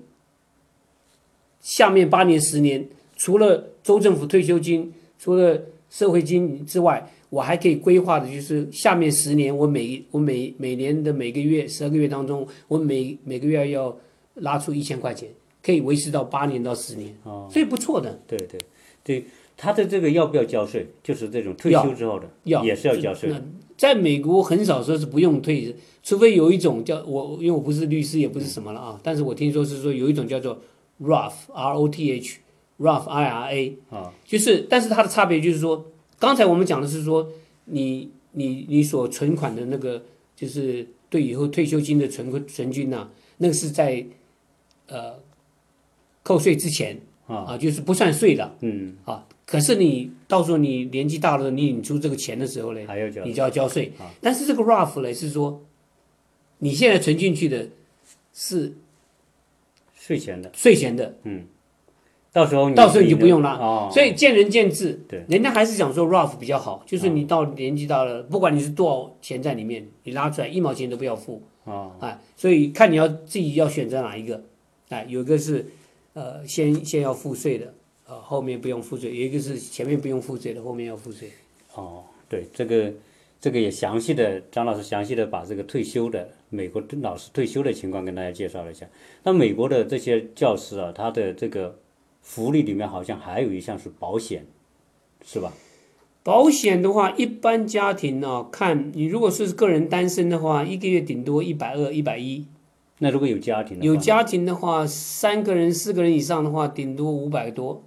下面八年十年，除了州政府退休金，除了社会金之外，我还可以规划的就是下面十年，我每我每每年的每个月十二个月当中，我每每个月要拉出一千块钱，可以维持到八年到十年，哦，所以不错的。对对对，他的这个要不要交税？就是这种退休之后的，要也是要交税在美国很少说是不用退，除非有一种叫我，因为我不是律师，也不是什么了啊，但是我听说是说有一种叫做 Roth R O T H Roth I R A 啊，就是，但是它的差别就是说，刚才我们讲的是说，你你你所存款的那个，就是对以后退休金的存存金呐、那个是在呃扣税之前啊。就是不算税的。嗯，啊。可是你到时候你年纪大了，你领出这个钱的时候嘞，还要交你就要交税。啊。但是这个 Roth 呢是说，你现在存进去的是税前的，税前的，到时候你到时候你就不用了。哦，所以见仁见智。对，人家还是想说 Roth 比较好，就是你到年纪大了，不管你是多少钱在里面，你拉出来一毛钱都不要付，哦，哎，所以看你要自己要选择哪一个，哎，有一个是呃先先要付税的，呃后面不用付税，有一个是前面不用付税的，后面要付税。哦，对，这个这个也详细的，张老师详细的把这个退休的美国老师退休的情况跟大家介绍了一下。那美国的这些教师啊，他的这个福利里面好像还有一项是保险，是吧？保险的话，一般家庭呢、看你如果是个人单身的话，一个月顶多一百二、一百一；那如果有家庭的话，有家庭的话，三个人、四个人以上的话，顶多五百多，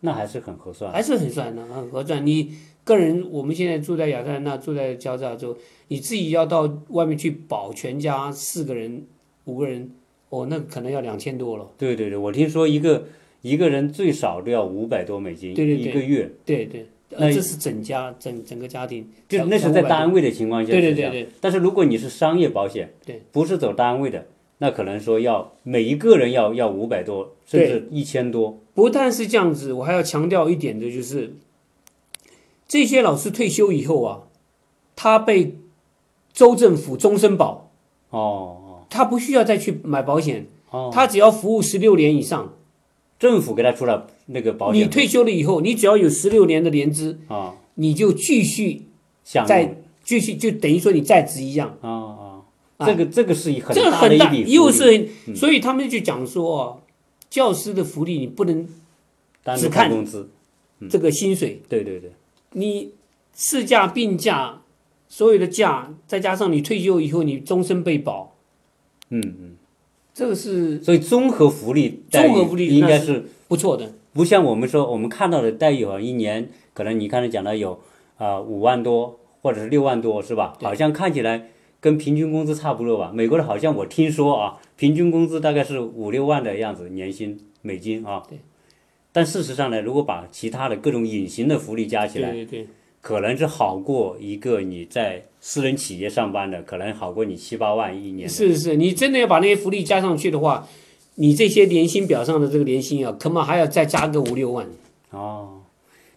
那还是很合算。还是很算的，很合算。你个人，我们现在住在亚特兰大，住在加州州，你自己要到外面去保全家四个人、五个人，哦，那可能要两千多了。对对对，我听说一个一个人最少都要五百多美金对对对。一个月，对对，那呃，这是整家整整个家庭，就那是在单位的情况下是这样对对。对对。但是如果你是商业保险，对，不是走单位的，那可能说要每一个人要要五百多，甚至一千多。不但是这样子，我还要强调一点的就是，这些老师退休以后啊，他被州政府终身保，哦他不需要再去买保险，哦哦，他只要服务十六年以上，政府给他出了那个保险你退休了以后，你只要有十六年的年资，啊，你就继续享在继续，就等于说你在职一样。啊啊，啊。这个这个是一很这个很大，大的一笔福利，嗯又是，所以他们就讲说哦，教师的福利你不能只看看工资，这个薪水，对对对，你事假、病假，所有的假，再加上你退休以后你终身被保，嗯嗯，这个是所以综合福利待遇综合福利应该是不错的，不像我们说我们看到的待遇啊，一年可能你刚才讲的有啊五、万多或者是六万多是吧？好像看起来跟平均工资差不多吧？美国的好像我听说啊，平均工资大概是五六万的样子，年薪美金啊。对。但事实上呢，如果把其他的各种隐形的福利加起来，对对对，可能是好过一个你在私人企业上班的，可能好过你七八万一年。是是是，你真的要把那些福利加上去的话，你这些年薪表上的这个年薪啊，可能还要再加个五六万。哦，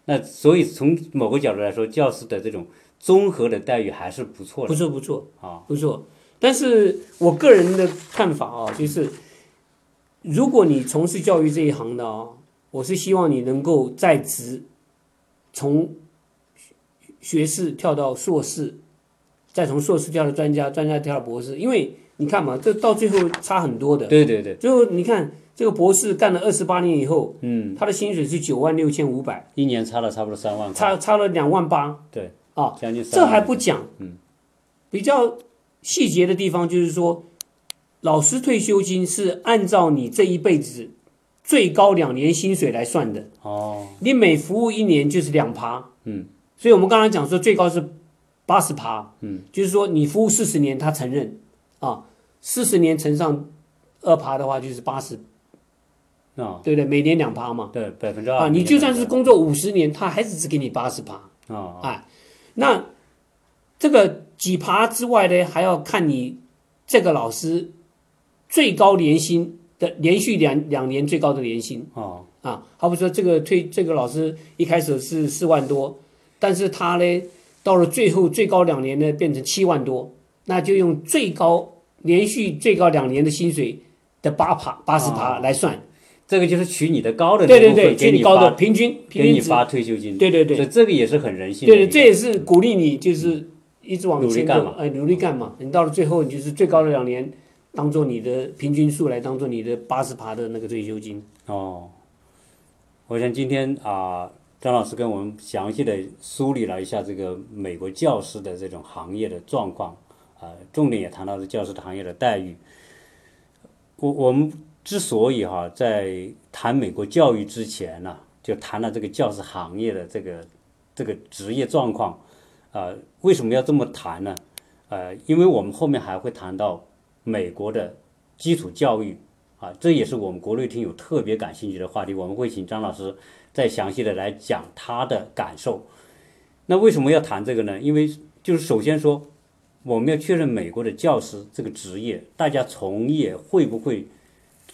那所以从某个角度来说，教师的这种综合的待遇还是不错的。不错不错啊，不错。但是我个人的看法啊，就是如果你从事教育这一行的啊，我是希望你能够在职，从学士跳到硕士，再从硕士跳到专家，专家跳到博士，因为你看嘛，这到最后差很多的。对对对，最后你看这个博士干了二十八年以后，嗯，他的薪水是九万六千五百，一年差了差不多三万，差差了两万八。对，啊，将近三这。还不。讲，嗯，比较细节的地方就是说，老师退休金是按照你这一辈子最高两年薪水来算的，哦，你每服务一年就是两趴，嗯，所以我们刚才讲说最高是八十趴，嗯，就是说你服务四十年，他承认啊，四十年乘上二趴的话就是八十，啊，对不对？每年两趴嘛，对，百分之二。啊，你就算是工作五十年，他还是只给你八十趴。啊，哎，那这个几趴之外呢，还要看你这个老师最高年薪的连续两两年最高的年薪哦，啊。好比说这个退这个老师一开始是四万多，但是他呢到了最后最高两年呢变成七万多，那就用最高连续最高两年的薪水的八爬八十爬来算。这个就是取你的高的对对对，取你高的平均平均值。给你发退休金。对对对所以这个也是很人性的对对，这也是鼓励你，就是一直往前努力干嘛，哎，努力干嘛？你到了最后，你就是最高的两年，当做你的平均数来当做你的八十爬的那个退休金。哦，我想今天啊，张老师跟我们详细的梳理了一下这个美国教师的这种行业的状况，啊，重点也谈到了教师的行业的待遇。我我们之所以哈、在谈美国教育之前呢、就谈了这个教师行业的这个这个职业状况，啊，为什么要这么谈呢？呃，因为我们后面还会谈到美国的基础教育。啊，这也是我们国内听友特别感兴趣的话题，我们会请张老师再详细的来讲他的感受。那为什么要谈这个呢？因为就是首先说，我们要确认美国的教师这个职业，大家从业会不会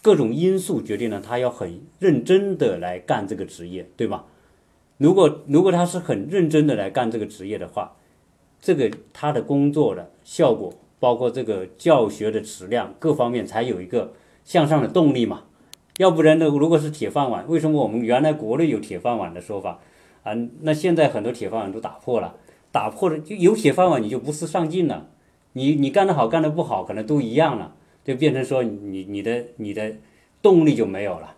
各种因素决定了他要很认真的来干这个职业，对吧？如果如果他是很认真的来干这个职业的话，这个他的工作的效果，包括这个教学的质量各方面才有一个。向上的动力嘛，要不然呢？如果是铁饭碗，为什么我们原来国内有铁饭碗的说法啊？那现在很多铁饭碗都打破了，打破了就有铁饭碗，你就不思上进了，你你干得好干得不好，可能都一样了，就变成说你你的你的动力就没有了，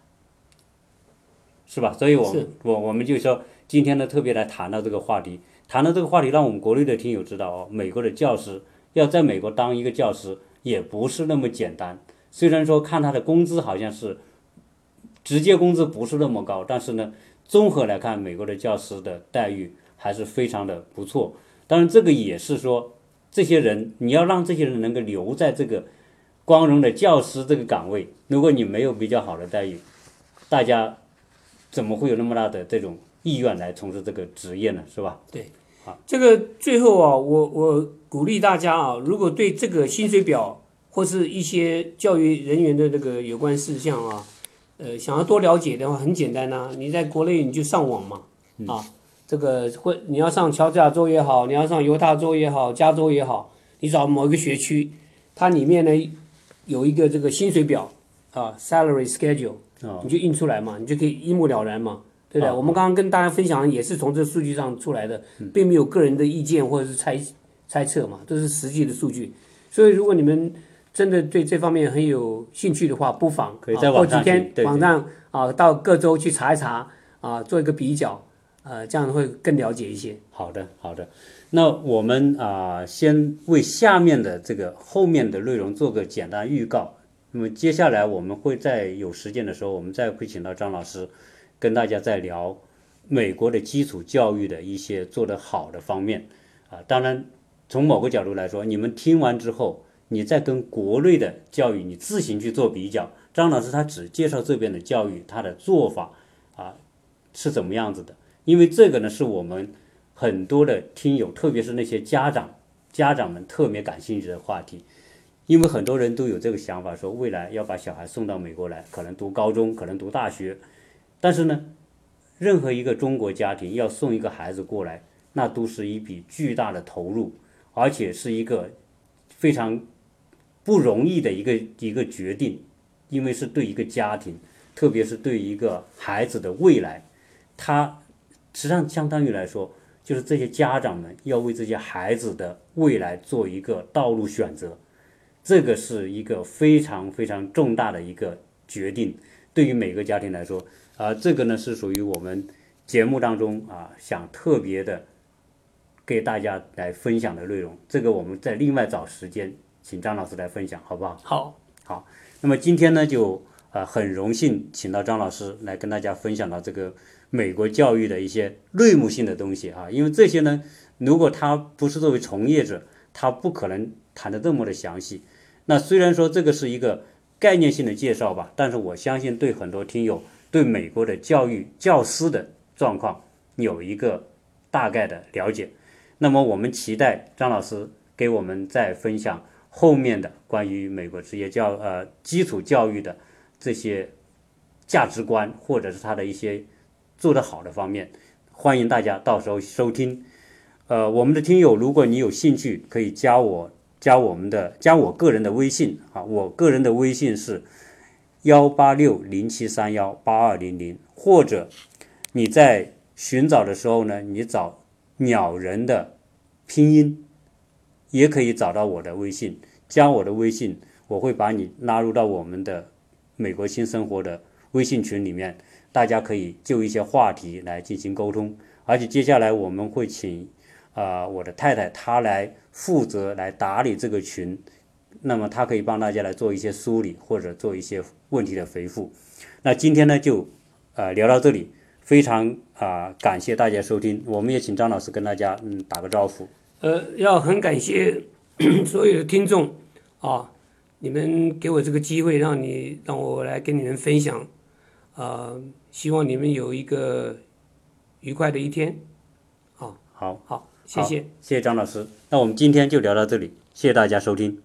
是吧？所以我我我们就说今天呢特别来谈到这个话题，谈到这个话题，让我们国内的听友知道哦，美国的教师要在美国当一个教师也不是那么简单。虽然说看他的工资好像是直接工资不是那么高，但是呢，综合来看，美国的教师的待遇还是非常的不错。当然，这个也是说，这些人你要让这些人能够留在这个光荣的教师这个岗位，如果你没有比较好的待遇，大家怎么会有那么大的这种意愿来从事这个职业呢？是吧？对这个最后啊，我我鼓励大家啊，如果对这个薪水表或是一些教育人员的这个有关事项啊，呃，想要多了解的话，很简单呐、你在国内你就上网嘛，啊，这个会你要上乔治亚州也好，你要上犹他州也好，加州也好，你找某一个学区，它里面呢有一个这个薪水表啊，salary schedule，哦你就印出来嘛，你就可以一目了然嘛。对不对？哦我们刚刚跟大家分享也是从这数据上出来的，并没有个人的意见或者是猜猜测嘛，都是实际的数据。所以如果你们真的对这方面很有兴趣的话，不妨可以在网网站啊到各州去查一查啊，做一个比较，呃，这样会更了解一些。好的，好的。那我们啊、先为下面的这个后面的内容做个简单预告。那么接下来我们会在有时间的时候，我们再会请到张老师，跟大家再聊美国的基础教育的一些做得好的方面啊。当然，从某个角度来说，你们听完之后，你再跟国内的教育你自行去做比较。张老师他只介绍这边的教育，他的做法啊是怎么样子的？因为这个呢是我们很多的听友，特别是那些家长家长们特别感兴趣的话题。因为很多人都有这个想法，说未来要把小孩送到美国来，可能读高中，可能读大学。但是呢，任何一个中国家庭要送一个孩子过来，那都是一笔巨大的投入，而且是一个非常不容易的一个一个决定，因为是对一个家庭，特别是对一个孩子的未来，他实际上相当于来说，就是这些家长们要为这些孩子的未来做一个道路选择。这个是一个非常非常重大的一个决定，对于每个家庭来说，啊，这个呢是属于我们节目当中啊想特别的给大家来分享的内容。这个我们再另外找时间请张老师来分享，好不好？好，好。那么今天呢，就呃很荣幸请到张老师来跟大家分享到这个美国教育的一些内幕性的东西啊，因为这些呢，如果他不是作为从业者，他不可能谈的这么的详细。那虽然说这个是一个概念性的介绍吧，但是我相信对很多听友对美国的教育教师的状况有一个大概的了解。那么我们期待张老师给我们再分享后面的关于美国职业教呃基础教育的这些价值观，或者是他的一些做得好的方面。欢迎大家到时候收听。呃，我们的听友，如果你有兴趣，可以加我。加我们的加我个人的微信啊，我个人的微信是幺八六零七三幺八二零零，或者你在寻找的时候呢，你找鸟人的拼音也可以找到我的微信，加我的微信，我会把你拉入到我们的美国新生活的微信群里面，大家可以就一些话题来进行沟通，而且接下来我们会请。啊，我的太太她来负责来打理这个群，那么她可以帮大家来做一些梳理或者做一些问题的回复。那今天呢就呃聊到这里，非常啊感谢大家收听，我们也请张老师跟大家嗯打个招呼。呃，要很感谢 所有的听众啊，你们给我这个机会，让你让我来跟你们分享，啊，希望你们有一个愉快的一天，啊，好，好。谢谢，谢谢张老师。那我们今天就聊到这里，谢谢大家收听。